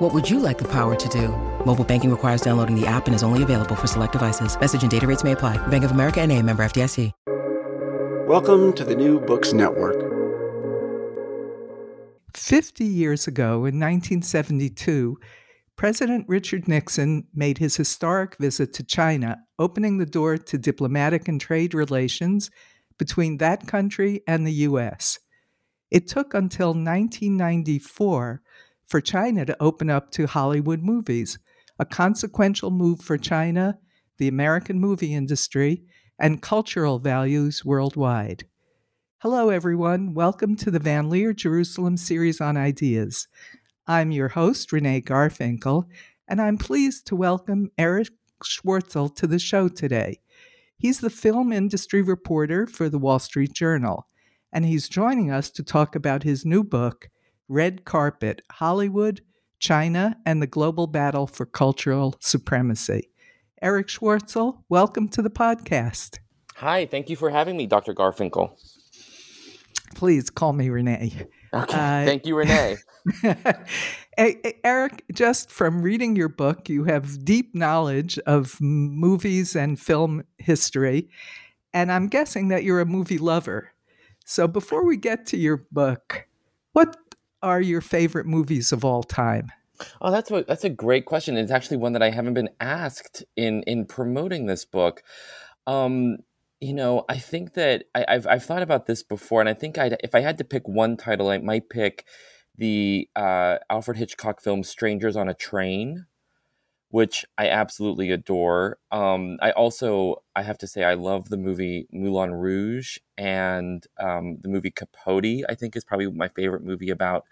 What would you like the power to do? Mobile banking requires downloading the app and is only available for select devices. Message and data rates may apply. Bank of America and a member FDIC. Welcome to the New Books Network. 50 years ago, in 1972, President Richard Nixon made his historic visit to China, opening the door to diplomatic and trade relations between that country and the U.S. It took until 1994 for China to open up to Hollywood movies, a consequential move for China, the American movie industry, and cultural values worldwide. Hello, everyone. Welcome to the Van Leer Jerusalem series on ideas. I'm your host, Renee Garfinkel, and I'm pleased to welcome Erich Schwartzel to the show today. He's the film industry reporter for the Wall Street Journal, and he's joining us to talk about his new book, Red Carpet Hollywood, China, and the Global Battle for Cultural Supremacy. Erich Schwartzel, welcome to the podcast. Hi, thank you for having me, Dr. Garfinkel. Please call me Renee. Okay, uh, thank you, Renee. Erich, just from reading your book, you have deep knowledge of movies and film history, and I'm guessing that you're a movie lover. So before we get to your book, what are your favorite movies of all time? Oh, that's what that's a great question. It's actually one that I haven't been asked in in promoting this book. Um, you know, I think that I, have I've thought about this before, and I think I if I had to pick one title, I might pick the uh, Alfred Hitchcock film "Strangers on a Train," which I absolutely adore. Um, I also I have to say I love the movie Moulin Rouge and um, the movie Capote. I think is probably my favorite movie about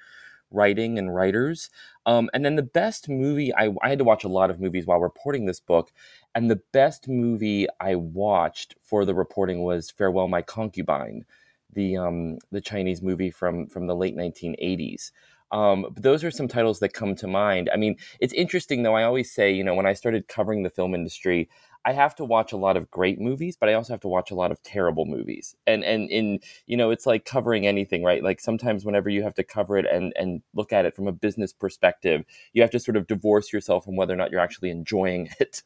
writing and writers. Um, and then the best movie, I, I had to watch a lot of movies while reporting this book. And the best movie I watched for the reporting was Farewell My Concubine, the, um, the Chinese movie from, from the late 1980s. Um, but those are some titles that come to mind. I mean, it's interesting though. I always say, you know, when I started covering the film industry, I have to watch a lot of great movies, but I also have to watch a lot of terrible movies. And and in you know, it's like covering anything, right? Like sometimes whenever you have to cover it and and look at it from a business perspective, you have to sort of divorce yourself from whether or not you're actually enjoying it.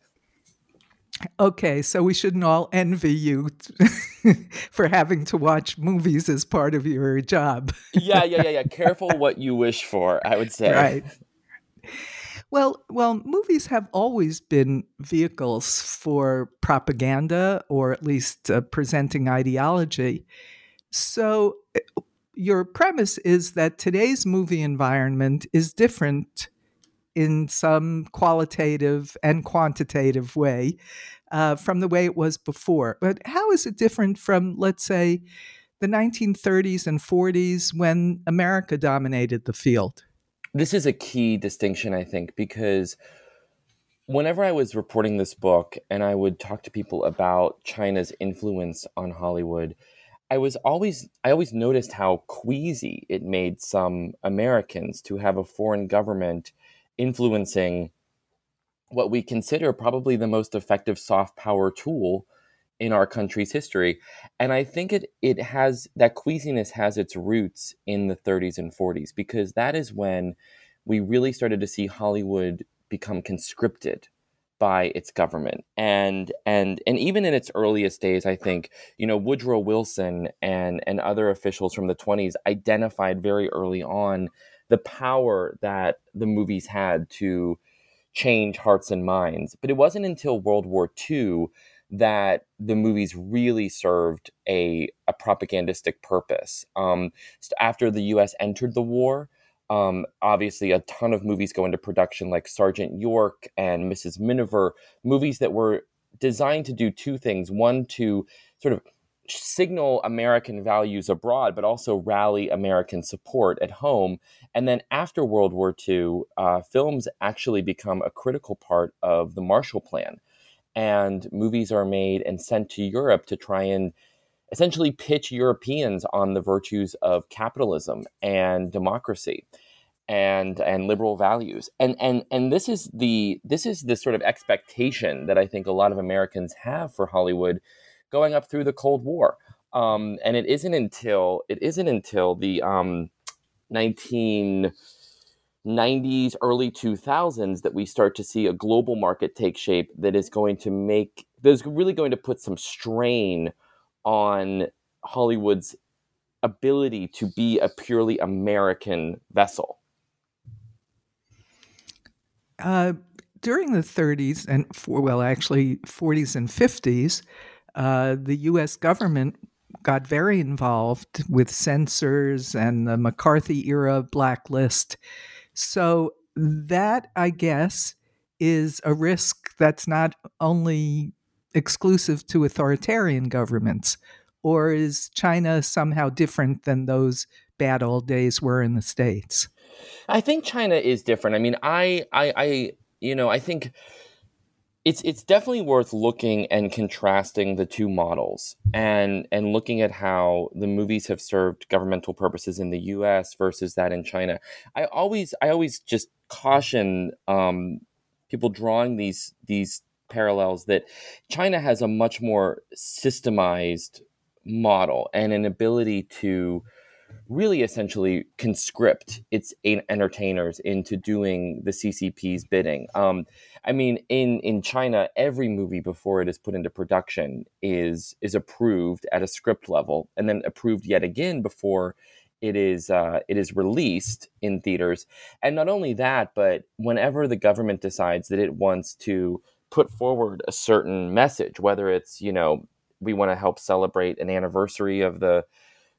Okay, so we shouldn't all envy you for having to watch movies as part of your job. yeah, yeah, yeah, yeah. Careful what you wish for, I would say. Right. Well, well, movies have always been vehicles for propaganda or at least uh, presenting ideology. So eh, your premise is that today's movie environment is different in some qualitative and quantitative way uh, from the way it was before. But how is it different from, let's say, the 1930s and 40s when America dominated the field? this is a key distinction, I think, because whenever I was reporting this book and I would talk to people about China's influence on Hollywood, I was always I always noticed how queasy it made some Americans to have a foreign government influencing what we consider probably the most effective soft power tool in our country's history. And I think it it has that queasiness has its roots in the 30s and 40s because that is when we really started to see Hollywood become conscripted by its government and and and even in its earliest days i think you know woodrow wilson and and other officials from the 20s identified very early on the power that the movies had to change hearts and minds but it wasn't until world war ii that the movies really served a, a propagandistic purpose. Um, after the U.S. entered the war, um, obviously a ton of movies go into production, like Sergeant York and Mrs. Miniver, movies that were designed to do two things: one, to sort of signal American values abroad, but also rally American support at home. And then after World War II, uh, films actually become a critical part of the Marshall Plan and movies are made and sent to Europe to try and essentially pitch Europeans on the virtues of capitalism and democracy and and liberal values. And and and this is the this is the sort of expectation that I think a lot of Americans have for Hollywood going up through the Cold War. Um, and it isn't until it isn't until the um, 19 90s, early 2000s that we start to see a global market take shape that is going to make, that's really going to put some strain on Hollywood's ability to be a purely American vessel. Uh, during the 30s and for, well, actually 40s and 50s, uh, the U.S. government got very involved with censors and the McCarthy era blacklist so that, I guess, is a risk that's not only exclusive to authoritarian governments, or is China somehow different than those bad old days were in the States? I think China is different. I mean, I, I, I you know, I think it's it's definitely worth looking and contrasting the two models and and looking at how the movies have served governmental purposes in the U.S. versus that in China. I always I always just caution um, people drawing these these parallels that China has a much more systemized model and an ability to really essentially conscript its entertainers into doing the CCP's bidding. Um, I mean, in in China, every movie before it is put into production is is approved at a script level, and then approved yet again before it is uh, it is released in theaters. And not only that, but whenever the government decides that it wants to put forward a certain message, whether it's you know we want to help celebrate an anniversary of the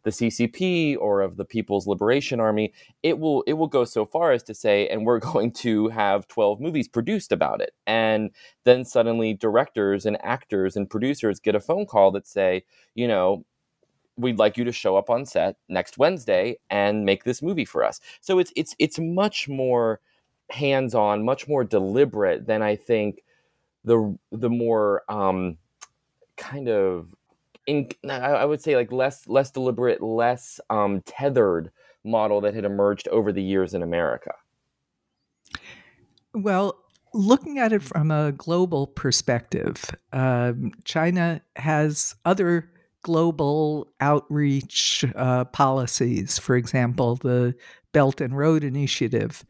the CCP or of the People's Liberation Army, it will it will go so far as to say, and we're going to have 12 movies produced about it. And then suddenly directors and actors and producers get a phone call that say, you know, we'd like you to show up on set next Wednesday and make this movie for us. So it's it's it's much more hands-on, much more deliberate than I think the the more um, kind of in I would say like less less deliberate, less um, tethered model that had emerged over the years in America. Well, looking at it from a global perspective, um, China has other global outreach uh, policies. For example, the Belt and Road Initiative.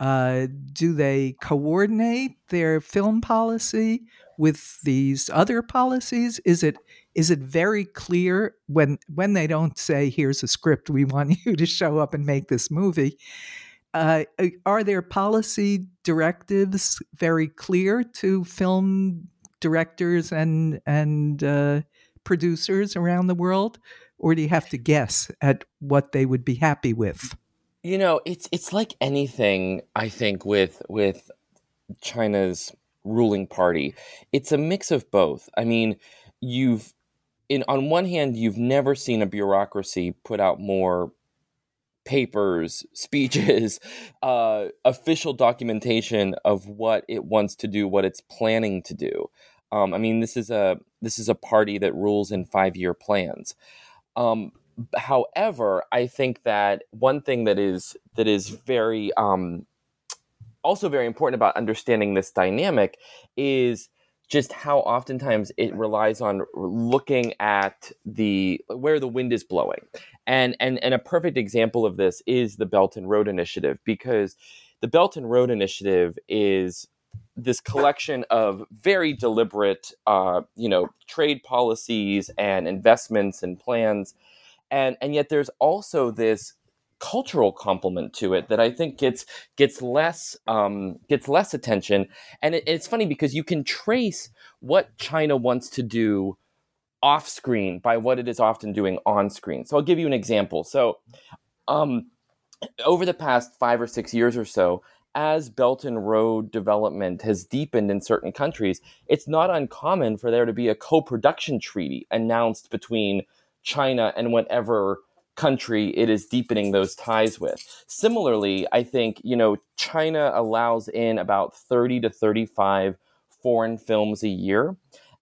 Uh, do they coordinate their film policy with these other policies? Is it is it very clear when when they don't say here's a script we want you to show up and make this movie uh, are there policy directives very clear to film directors and and uh, producers around the world? Or do you have to guess at what they would be happy with? You know it's it's like anything i think with with china's ruling party. It's a mix of both. I mean you've in on one hand, you've never seen a bureaucracy put out more papers, speeches, uh, official documentation of what it wants to do, what it's planning to do. Um, I mean, this is a this is a party that rules in five year plans. Um, however, I think that one thing that is that is very um, also very important about understanding this dynamic is just how oftentimes it relies on looking at the where the wind is blowing. And and and a perfect example of this is the Belt and Road Initiative because the Belt and Road Initiative is this collection of very deliberate, uh, you know, trade policies and investments and plans, and and yet there's also this cultural complement to it that I think gets gets less um, gets less attention. And it, it's funny because you can trace what China wants to do off screen by what it is often doing on screen. So I'll give you an example. So um, over the past five or six years or so, as Belt and Road development has deepened in certain countries, it's not uncommon for there to be a co production treaty announced between China and whatever country it is deepening those ties with. Similarly, I think, you know, China allows in about 30 to 35 foreign films a year.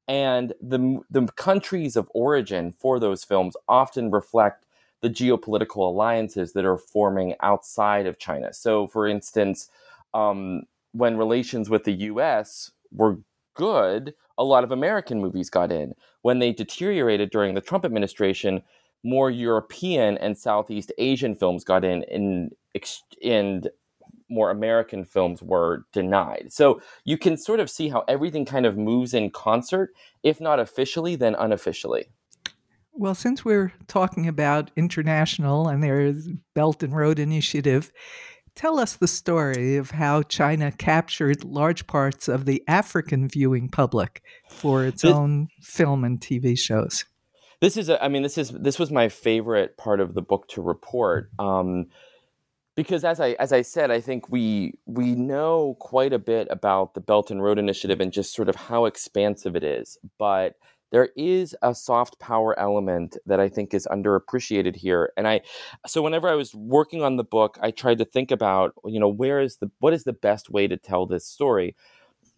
And the, the countries of origin for those films often reflect the geopolitical alliances that are forming outside of China. So, for instance, um, when relations with the US were good, a lot of American movies got in. When they deteriorated during the Trump administration, more European and Southeast Asian films got in, and, and more American films were denied. So you can sort of see how everything kind of moves in concert, if not officially, then unofficially. Well, since we're talking about international and there's Belt and Road Initiative, tell us the story of how China captured large parts of the African viewing public for its this, own film and TV shows. This is, a, I mean, this is this was my favorite part of the book to report. Um, because as I as I said, I think we we know quite a bit about the Belt and Road Initiative and just sort of how expansive it is. But there is a soft power element that I think is underappreciated here. And I, so whenever I was working on the book, I tried to think about, you know, where is the, what is the best way to tell this story?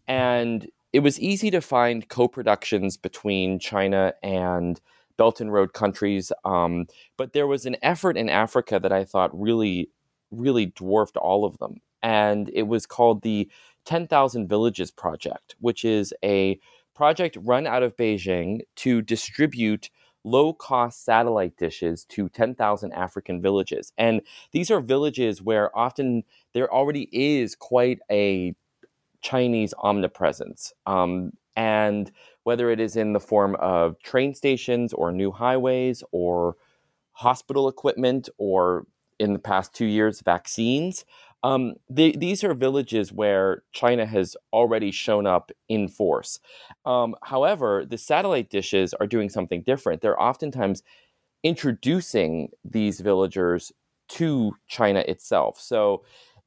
And it was easy to find co productions between China and Belt and Road countries. Um, but there was an effort in Africa that I thought really, really dwarfed all of them. And it was called the 10,000 Villages Project, which is a project run out of Beijing to distribute low cost satellite dishes to 10,000 African villages. And these are villages where often there already is quite a Chinese omnipresence. Um, and whether it is in the form of train stations or new highways or hospital equipment or in the past two years, vaccines, um, these are villages where China has already shown up in force. Um, however, the satellite dishes are doing something different. They're oftentimes introducing these villagers to China itself. So,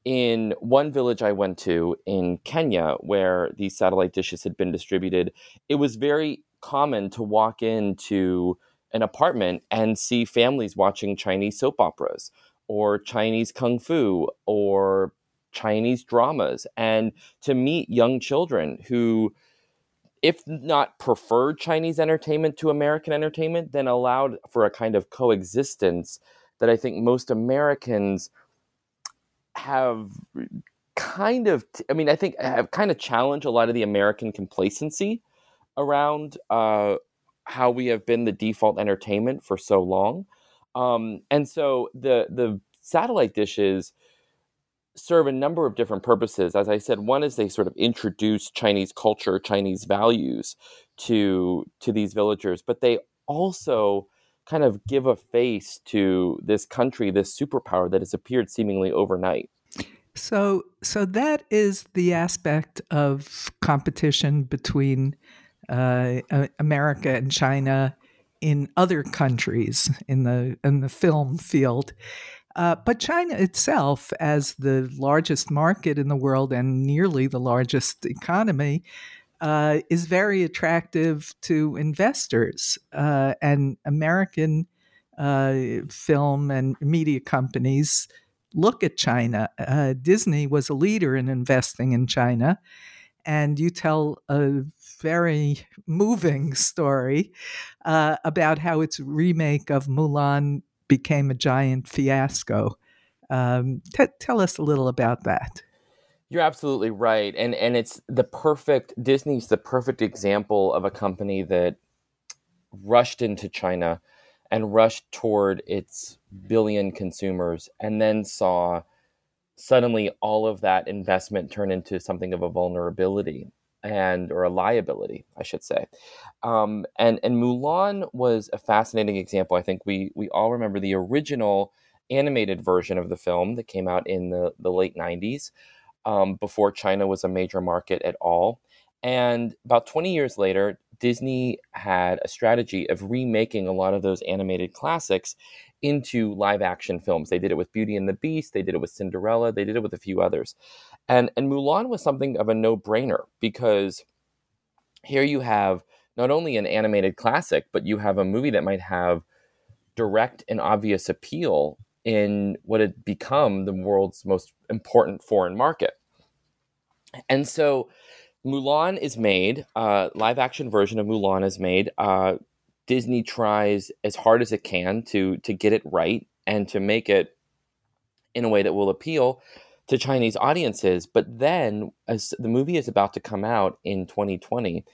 in one village I went to in Kenya, where these satellite dishes had been distributed, it was very common to walk into an apartment and see families watching Chinese soap operas or Chinese kung fu or Chinese dramas, and to meet young children who, if not preferred Chinese entertainment to American entertainment, then allowed for a kind of coexistence that I think most Americans have kind of, I mean, I think have kind of challenged a lot of the American complacency around uh, how we have been the default entertainment for so long. Um, and so the the satellite dishes serve a number of different purposes. As I said, one is they sort of introduce Chinese culture, Chinese values to to these villagers, but they also kind of give a face to this country, this superpower that has appeared seemingly overnight. So, so that is the aspect of competition between uh, America and China in other countries in the in the film field. Uh, but China itself, as the largest market in the world and nearly the largest economy, uh, is very attractive to investors uh, and American uh, film and media companies look at China. Uh, Disney was a leader in investing in China, and you tell a very moving story uh, about how its remake of Mulan became a giant fiasco. Um, t- tell us a little about that. You're absolutely right. And and it's the perfect Disney's the perfect example of a company that rushed into China and rushed toward its billion consumers and then saw suddenly all of that investment turn into something of a vulnerability and or a liability, I should say. Um, and and Mulan was a fascinating example. I think we we all remember the original animated version of the film that came out in the, the late 90s um, before China was a major market at all. And about 20 years later, Disney had a strategy of remaking a lot of those animated classics into live action films. They did it with Beauty and the Beast, they did it with Cinderella, they did it with a few others. And and Mulan was something of a no-brainer because here you have not only an animated classic, but you have a movie that might have direct and obvious appeal in what had become the world's most important foreign market. And so Mulan is made, uh, live action version of Mulan is made. Uh, Disney tries as hard as it can to to get it right and to make it in a way that will appeal to Chinese audiences. But then, as the movie is about to come out in 2020,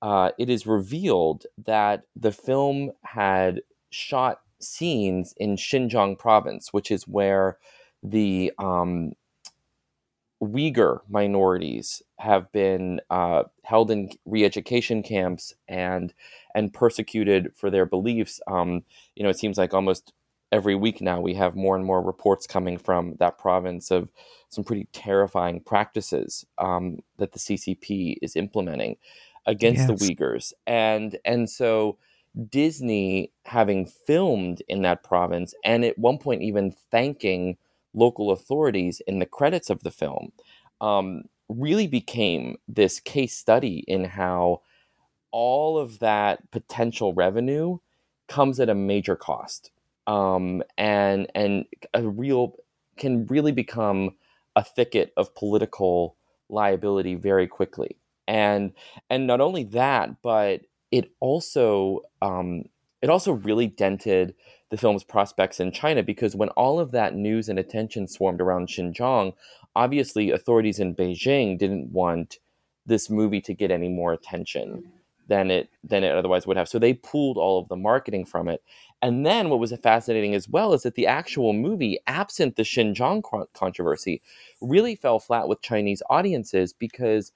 uh, it is revealed that the film had shot scenes in Xinjiang province, which is where the um, Uyghur minorities have been uh, held in re-education camps and and persecuted for their beliefs. Um, you know, it seems like almost every week now we have more and more reports coming from that province of some pretty terrifying practices um, that the CCP is implementing against yes. the Uyghurs, and and so Disney having filmed in that province and at one point even thanking local authorities in the credits of the film um, really became this case study in how all of that potential revenue comes at a major cost um, and and a real can really become a thicket of political liability very quickly. And and not only that but it also um, it also really dented the film's prospects in China because when all of that news and attention swarmed around Xinjiang, obviously authorities in Beijing didn't want this movie to get any more attention than it than it otherwise would have. So they pulled all of the marketing from it. And then what was fascinating as well is that the actual movie, absent the Xinjiang controversy, really fell flat with Chinese audiences because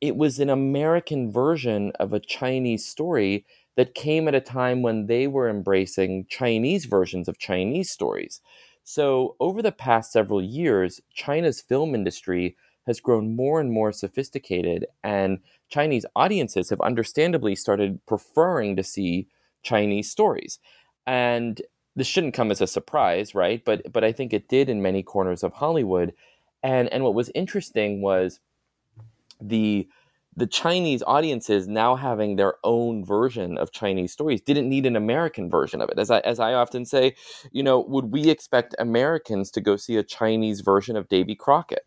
it was an American version of a Chinese story that came at a time when they were embracing Chinese versions of Chinese stories. So, over the past several years, China's film industry has grown more and more sophisticated, and Chinese audiences have understandably started preferring to see Chinese stories. And this shouldn't come as a surprise, right? But but I think it did in many corners of Hollywood. And and what was interesting was the the Chinese audiences now having their own version of Chinese stories didn't need an American version of it. As I as I often say, you know, would we expect Americans to go see a Chinese version of Davy Crockett?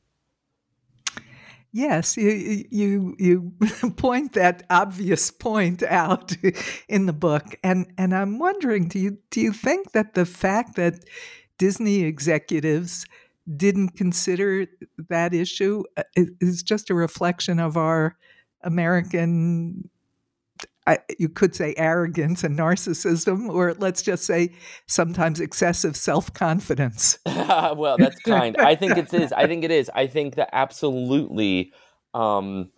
Yes, you you you point that obvious point out in the book, and and I'm wondering, do you do you think that the fact that Disney executives didn't consider that issue uh, is just a reflection of our American, you could say arrogance and narcissism, or let's just say sometimes excessive self confidence. well, that's kind. I think it is. I think it is. I think that absolutely um,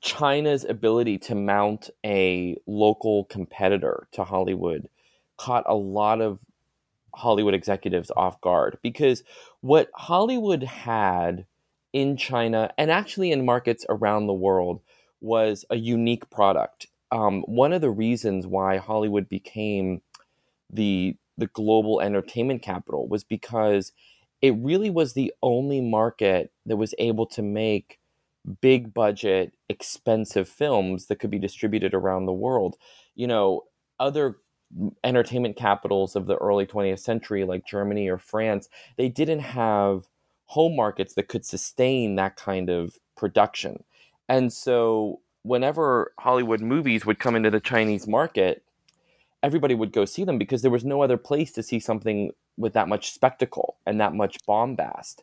China's ability to mount a local competitor to Hollywood caught a lot of Hollywood executives off guard because what Hollywood had in China and actually in markets around the world was a unique product. Um, one of the reasons why Hollywood became the the global entertainment capital was because it really was the only market that was able to make big budget, expensive films that could be distributed around the world. You know, other entertainment capitals of the early 20th century, like Germany or France, they didn't have home markets that could sustain that kind of production. And so whenever Hollywood movies would come into the Chinese market, everybody would go see them because there was no other place to see something with that much spectacle and that much bombast.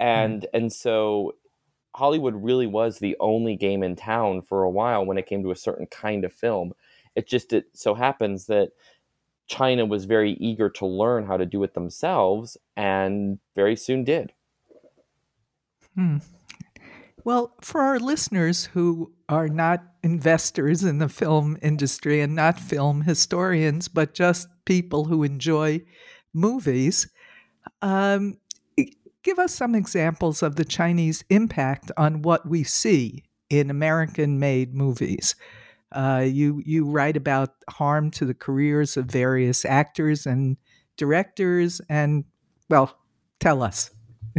And mm. and so Hollywood really was the only game in town for a while when it came to a certain kind of film. It just it so happens that China was very eager to learn how to do it themselves and very soon did. Hmm. Well, for our listeners who are not investors in the film industry and not film historians, but just people who enjoy movies, um, give us some examples of the Chinese impact on what we see in American made movies. Uh, you you write about harm to the careers of various actors and directors, and well, tell us.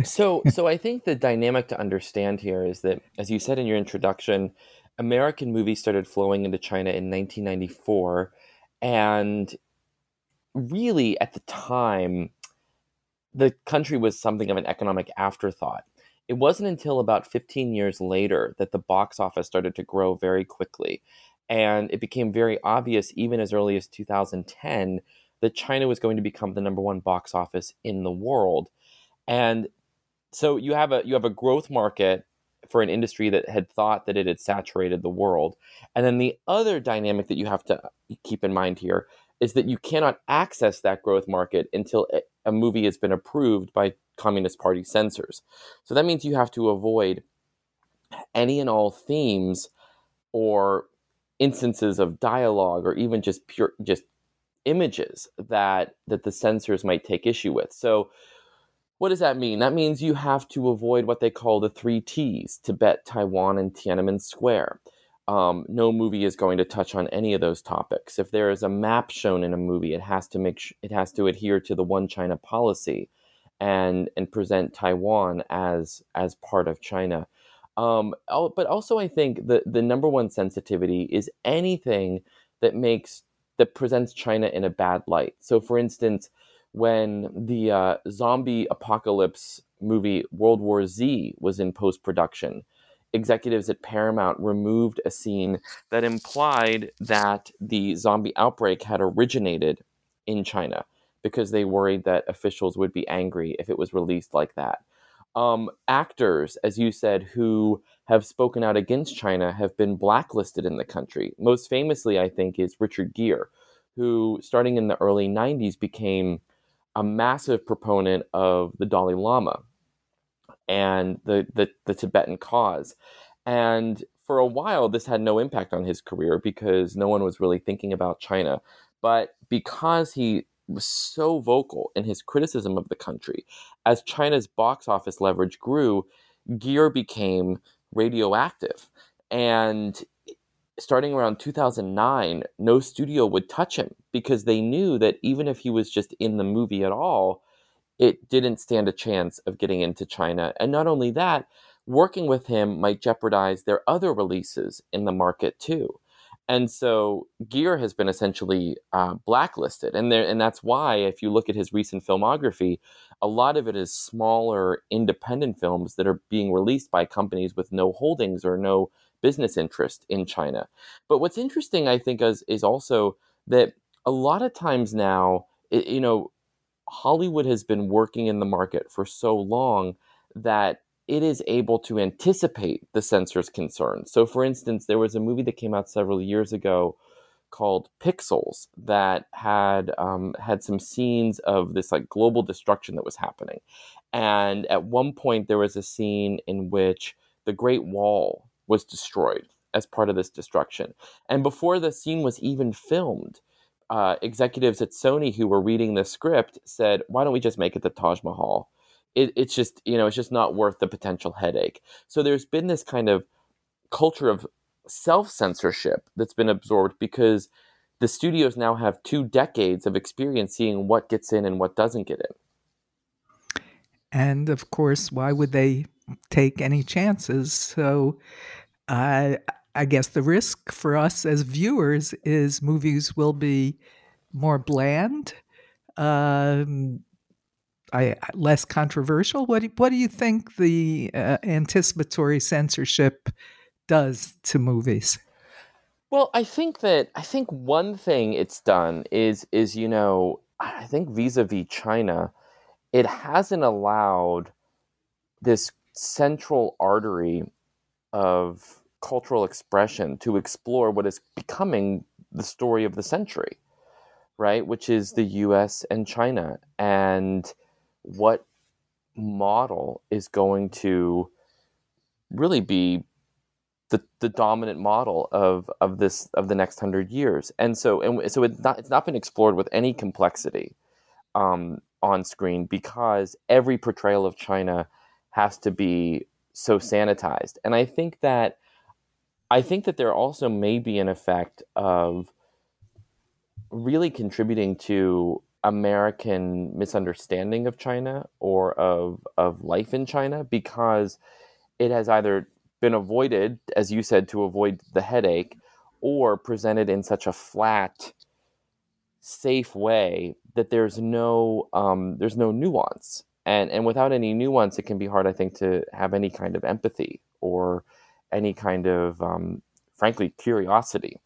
so so I think the dynamic to understand here is that, as you said in your introduction, American movies started flowing into China in 1994, and really at the time, the country was something of an economic afterthought. It wasn't until about 15 years later that the box office started to grow very quickly. And it became very obvious, even as early as 2010, that China was going to become the number one box office in the world. And so you have a you have a growth market for an industry that had thought that it had saturated the world. And then the other dynamic that you have to keep in mind here is that you cannot access that growth market until a movie has been approved by Communist Party censors. So that means you have to avoid any and all themes or instances of dialogue or even just pure just images that that the censors might take issue with. So what does that mean? That means you have to avoid what they call the three T's Tibet, Taiwan, and Tiananmen Square. Um, no movie is going to touch on any of those topics. If there is a map shown in a movie, it has to make sh- it has to adhere to the one China policy, and and present Taiwan as as part of China. Um, but also, I think the the number one sensitivity is anything that makes that presents China in a bad light. So, for instance, when the uh, zombie apocalypse movie World War Z was in post production, executives at Paramount removed a scene that implied that the zombie outbreak had originated in China because they worried that officials would be angry if it was released like that. Um, actors, as you said, who have spoken out against China have been blacklisted in the country. Most famously, I think, is Richard Gere, who, starting in the early 90s, became a massive proponent of the Dalai Lama and the, the, the Tibetan cause. And for a while, this had no impact on his career because no one was really thinking about China. But because he was so vocal in his criticism of the country. As China's box office leverage grew, Gere became radioactive. And starting around 2009, no studio would touch him because they knew that even if he was just in the movie at all, it didn't stand a chance of getting into China. And not only that, working with him might jeopardize their other releases in the market too. And so Gere has been essentially uh, blacklisted, and there, and that's why if you look at his recent filmography, a lot of it is smaller independent films that are being released by companies with no holdings or no business interest in China. But what's interesting, I think, is is also that a lot of times now, it, you know, Hollywood has been working in the market for so long that it is able to anticipate the censor's concerns. So, for instance, there was a movie that came out several years ago called Pixels that had um, had some scenes of this like global destruction that was happening, and at one point there was a scene in which the Great Wall was destroyed as part of this destruction, and before the scene was even filmed. Uh, executives at Sony who were reading the script said, "Why don't we just make it the Taj Mahal?" It, it's just you know it's just not worth the potential headache. So there's been this kind of culture of self censorship that's been absorbed because the studios now have two decades of experience seeing what gets in and what doesn't get in. And of course why would they take any chances? So uh, i guess the risk for us as viewers is movies will be more bland um, I, less controversial. What do, what do you think the uh, anticipatory censorship does to movies? Well, I think that I think one thing it's done is is you know I think vis-a-vis China, it hasn't allowed this central artery of cultural expression to explore what is becoming the story of the century, right? Which is the US and China and what model is going to really be the, the dominant model of, of this of the next hundred years. And so and so it's not it's not been explored with any complexity um, on screen because every portrayal of China has to be so sanitized. And I think that I think that there also may be an effect of really contributing to American misunderstanding of China or of of life in China because it has either been avoided, as you said, to avoid the headache, or presented in such a flat, safe way that there's no um, there's no nuance, and and without any nuance, it can be hard, I think, to have any kind of empathy or any kind of, um, frankly, curiosity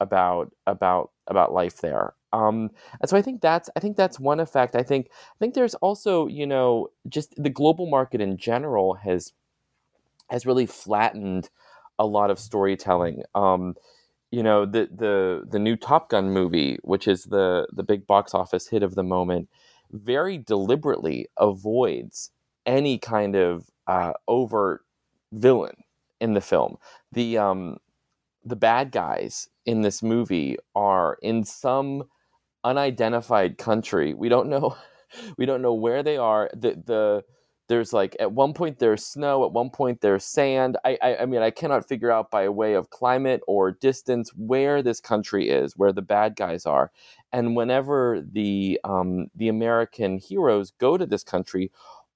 about about about life there. Um, and so I think that's I think that's one effect. I think I think there's also you know just the global market in general has has really flattened a lot of storytelling. Um, you know the the the new Top Gun movie, which is the the big box office hit of the moment, very deliberately avoids any kind of uh, overt villain in the film. The um, the bad guys in this movie are in some unidentified country. We don't know we don't know where they are. The the there's like at one point there's snow, at one point there's sand. I, I, I mean I cannot figure out by way of climate or distance where this country is, where the bad guys are. And whenever the um, the American heroes go to this country,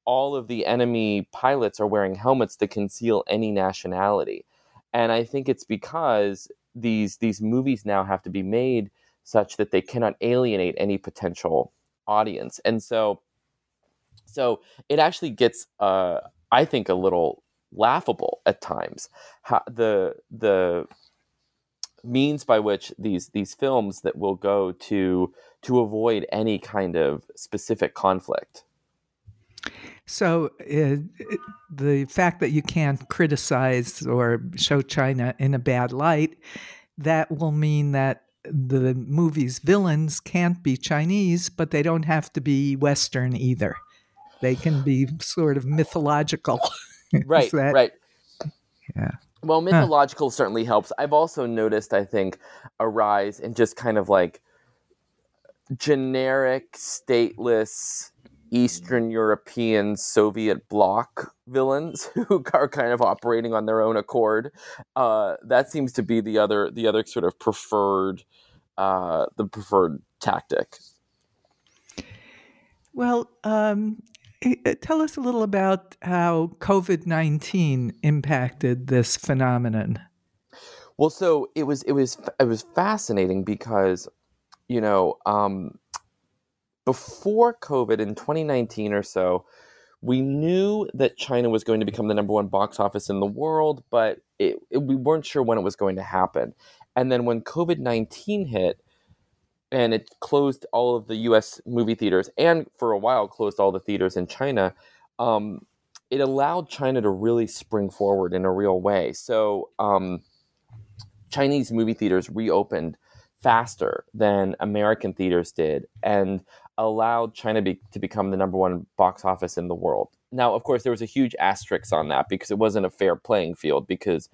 all of the enemy pilots are wearing helmets that conceal any nationality. And I think it's because these these movies now have to be made such that they cannot alienate any potential audience. And so so it actually gets, uh, I think, a little laughable at times. How, the the means by which these these films that will go to to avoid any kind of specific conflict. So uh, the fact that you can't criticize or show China in a bad light, that will mean that the movie's villains can't be Chinese, but they don't have to be Western either. They can be sort of mythological. right, that, right. Yeah. Well, mythological huh. certainly helps. I've also noticed, I think, a rise in just kind of like generic, stateless, Eastern European Soviet bloc villains who are kind of operating on their own accord. Uh, that seems to be the other the other sort of preferred uh, the preferred tactic. Well, um, uh, tell us a little about how COVID 19 impacted this phenomenon. Well, so it was it was it was fascinating because, you know, um, before COVID in 2019 or so, we knew that China was going to become the number one box office in the world, but it, it, we weren't sure when it was going to happen. And then when COVID 19 hit, and it closed all of the U.S. movie theaters, and for a while closed all the theaters in China. Um, it allowed China to really spring forward in a real way. So um, Chinese movie theaters reopened faster than American theaters did, and allowed China be, to become the number one box office in the world. Now, of course, there was a huge asterisk on that because it wasn't a fair playing field because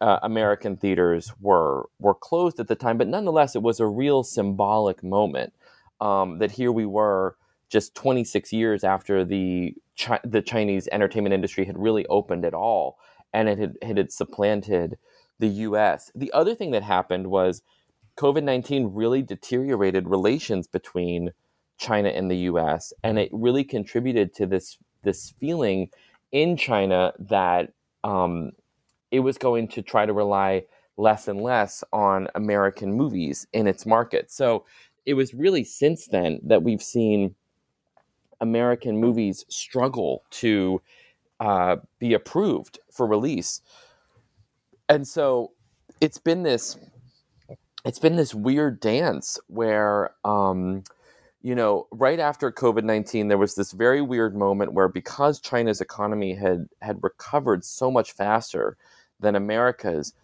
uh, American theaters were were closed at the time, but nonetheless, it was a real symbolic moment um, that here we were just 26 years after the Chi- the Chinese entertainment industry had really opened at all, and it had, it had supplanted the U.S. The other thing that happened was COVID 19 really deteriorated relations between China and the U.S., and it really contributed to this this feeling in China that um, it was going to try to rely less and less on American movies in its market. So it was really since then that we've seen American movies struggle to uh, be approved for release. And so it's been this it's been this weird dance where um, you know, right after COVID 19, there was this very weird moment where because China's economy had, had recovered so much faster than America's,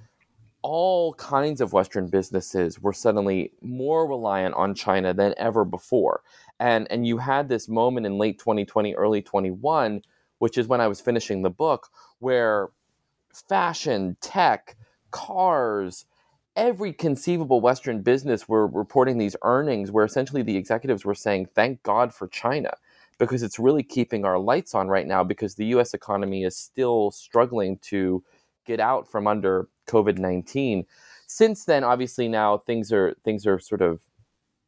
all kinds of Western businesses were suddenly more reliant on China than ever before. And, and you had this moment in late 2020, early 21, which is when I was finishing the book, where fashion, tech, cars, every conceivable Western business were reporting these earnings where essentially the executives were saying, thank God for China, because it's really keeping our lights on right now because the US economy is still struggling to get out from under COVID 19. Since then, obviously now things are things are sort of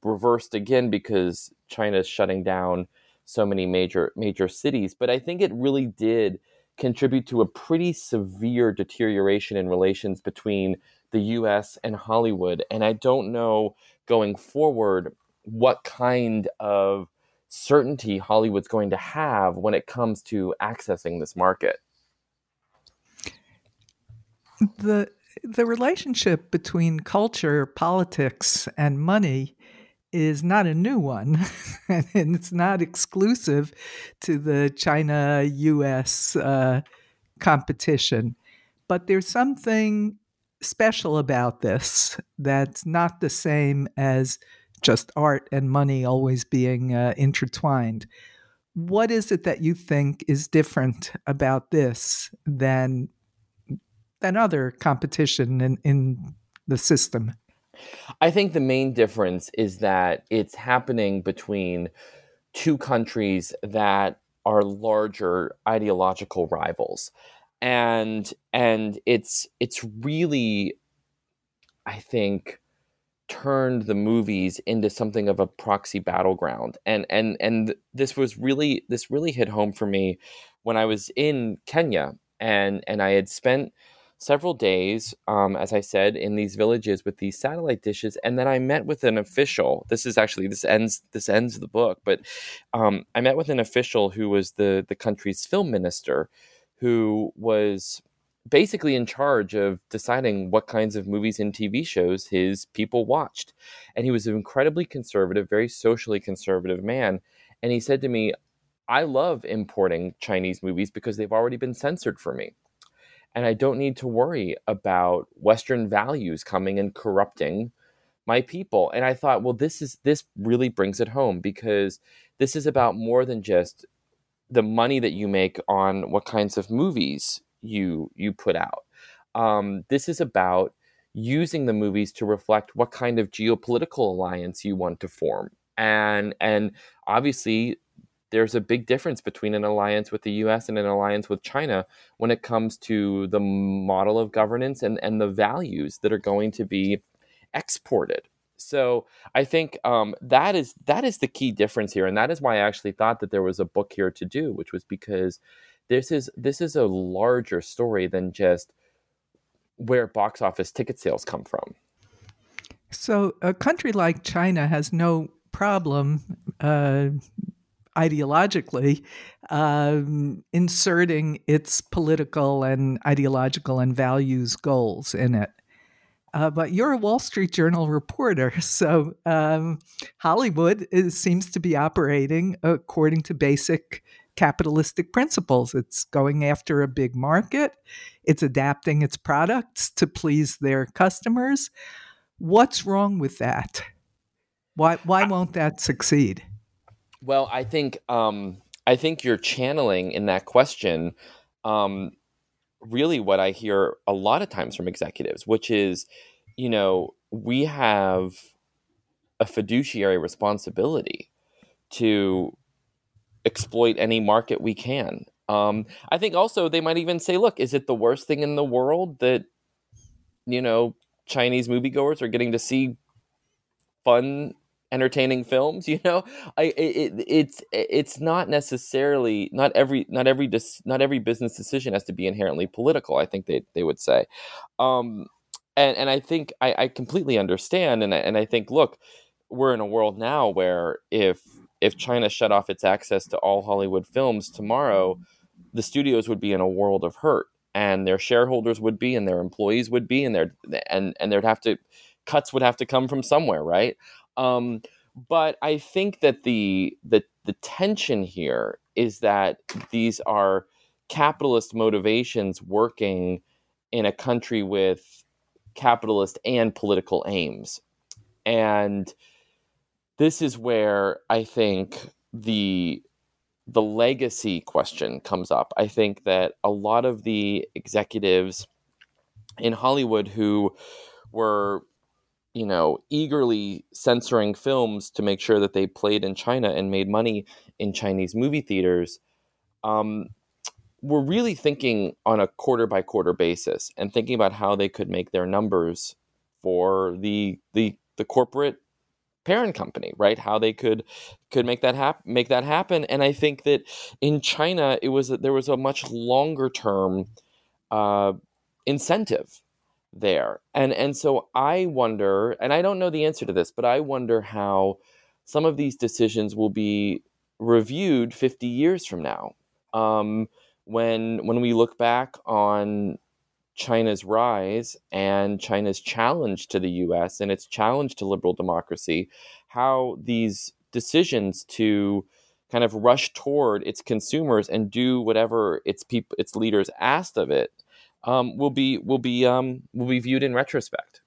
reversed again because China is shutting down so many major major cities. But I think it really did contribute to a pretty severe deterioration in relations between the US and Hollywood. And I don't know going forward what kind of certainty Hollywood's going to have when it comes to accessing this market. The the relationship between culture, politics, and money is not a new one, and it's not exclusive to the China US uh, competition. But there's something special about this that's not the same as just art and money always being uh, intertwined. What is it that you think is different about this than than other competition in, in the system? I think the main difference is that it's happening between two countries that are larger ideological rivals and and it's it's really i think turned the movies into something of a proxy battleground. And and and this was really this really hit home for me when i was in kenya and and i had spent several days um, as i said in these villages with these satellite dishes and then i met with an official. This is actually this ends this ends the book but um, i met with an official who was the the country's film minister who was basically in charge of deciding what kinds of movies and TV shows his people watched. And he was an incredibly conservative, very socially conservative man. And he said to me, I love importing Chinese movies because they've already been censored for me. And I don't need to worry about Western values coming and corrupting my people. And I thought, well, this is this really brings it home because this is about more than just the money that you make on what kinds of movies you you put out. Um, this is about using the movies to reflect what kind of geopolitical alliance you want to form, and and obviously there's a big difference between an alliance with the U.S. and an alliance with China when it comes to the model of governance and and the values that are going to be exported so I think um, that is that is the key difference here, and that is why I actually thought that there was a book here to do, which was because this is this is a larger story than just where box office ticket sales come from. So a country like China has no problem uh, ideologically um, inserting its political and ideological and values goals in it. Uh, but you're a Wall Street Journal reporter, so um, Hollywood is, seems to be operating according to basic capitalistic principles. It's going after a big market, it's adapting its products to please their customers. What's wrong with that? Why why won't that succeed? Well, I think um, I think you're channeling in that question um, really what I hear a lot of times from executives, which is, you know, we have a fiduciary responsibility to exploit any market we can. Um, I think also they might even say, look, is it the worst thing in the world that, you know, Chinese moviegoers are getting to see fun entertaining films you know? I it, it's it's not necessarily not every not every not every business decision has to be inherently political i think they they would say. Um and and i think i i completely understand and I, and i think look we're in a world now where if if china shut off its access to all hollywood films tomorrow the studios would be in a world of hurt and their shareholders would be and their employees would be and their and and there'd have to cuts would have to come from somewhere right um, but I think that the the the tension here is that these are capitalist motivations working in a country with capitalist and political aims. And this is where I think the the legacy question comes up. I think that a lot of the executives in Hollywood who were you know eagerly censoring films to make sure that they played in China and made money in Chinese movie theaters um, were really thinking on a quarter by quarter basis and thinking about how they could make their numbers for the the the corporate parent company right? How they could could make that happen make that happen. And i think that in china it was there was a much longer term uh, incentive there. And and so i wonder and i don't know the answer to this but i wonder how some of these decisions will be reviewed 50 years from now. Um, when when we look back on China's rise and China's challenge to the US and its challenge to liberal democracy, how these decisions to kind of rush toward its consumers and do whatever its people its leaders asked of it um, will be will be um, will be viewed in retrospect.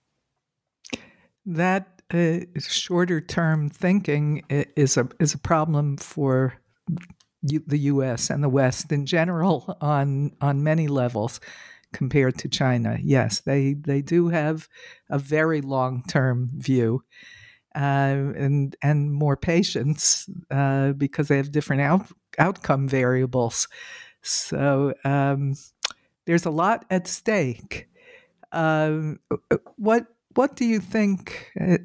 That uh, shorter term thinking is a is a problem for the U.S. and the West in general on on many levels compared to China. Yes, they they do have a very long term view. Uh, and and more patience uh, because they have different out, outcome variables. So um, there's a lot at stake. Um, what what do you think? Uh,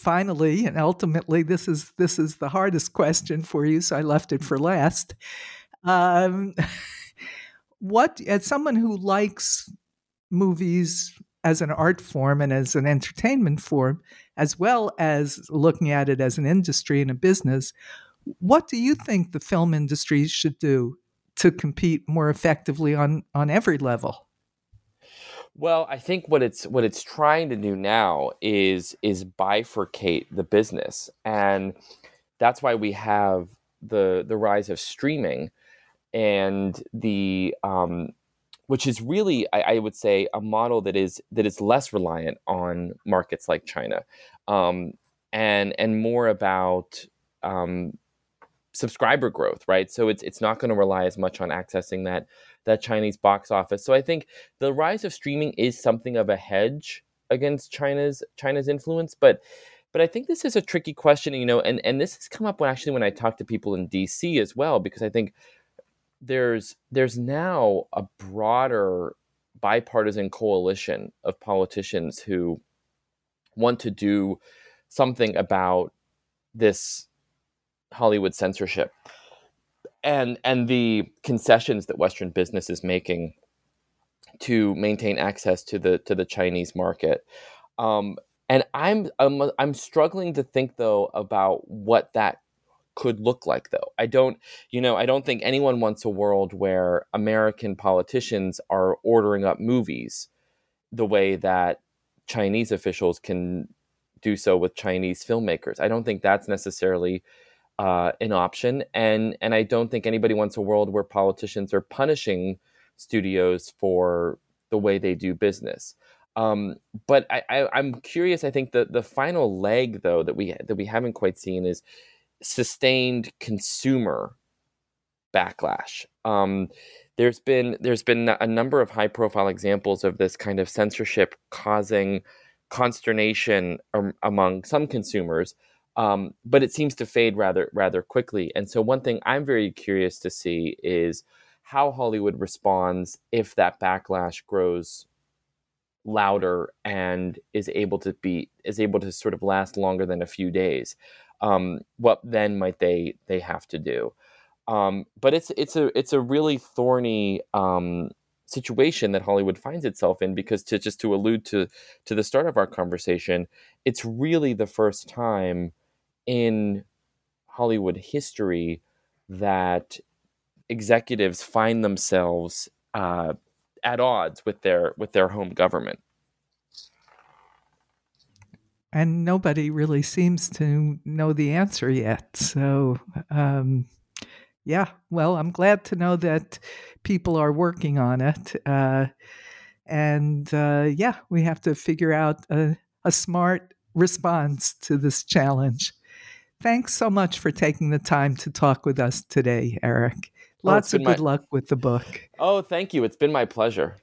finally, and ultimately, this is this is the hardest question for you, so I left it for last. Um, what, as someone who likes movies as an art form and as an entertainment form, as well as looking at it as an industry and a business, what do you think the film industry should do to compete more effectively on on every level? Well, I think what it's what it's trying to do now is is bifurcate the business, and that's why we have the the rise of streaming and the um, which is really I, I, would say a model that is that is less reliant on markets like China, um, and and more about um, subscriber growth, right? So it's it's not going to rely as much on accessing that that Chinese box office. So I think the rise of streaming is something of a hedge against China's China's influence, but but I think this is a tricky question, you know, and and this has come up when actually when I talk to people in DC as well, because I think there's there's now a broader bipartisan coalition of politicians who want to do something about this Hollywood censorship and and the concessions that Western business is making to maintain access to the to the Chinese market. Um, and I'm, I'm I'm struggling to think though about what that could look like though. I don't you know I don't think anyone wants a world where American politicians are ordering up movies the way that Chinese officials can do so with Chinese filmmakers. I don't think that's necessarily uh, an option, and and I don't think anybody wants a world where politicians are punishing studios for the way they do business. Um, but I, I, am curious. I think the the final leg, though, that we that we haven't quite seen is sustained consumer backlash. Um, there's been there's been a number of high profile examples of this kind of censorship causing consternation among some consumers um, but it seems to fade rather rather quickly. And so, one thing I'm very curious to see is how Hollywood responds if that backlash grows louder and is able to be is able to sort of last longer than a few days. Um, what then might they they have to do? Um, but it's it's a it's a really thorny um, situation that Hollywood finds itself in because to just to allude to to the start of our conversation, it's really the first time in Hollywood history that executives find themselves uh, at odds with their with their home government. and nobody really seems to know the answer yet. So, um, yeah, well, I'm glad to know that people are working on it. Uh, and uh, yeah, we have to figure out a, a smart response to this challenge. Thanks so much for taking the time to talk with us today, Erich. Oh, Lots oh, of good my... luck with the book. Oh, thank you. It's been my pleasure.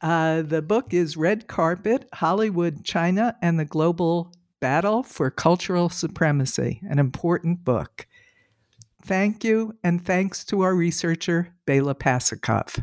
Uh, the book is Red Carpet Hollywood, China, and the Global Battle for Cultural Supremacy, an important book. Thank you, and thanks to our researcher, Bela Pasikov.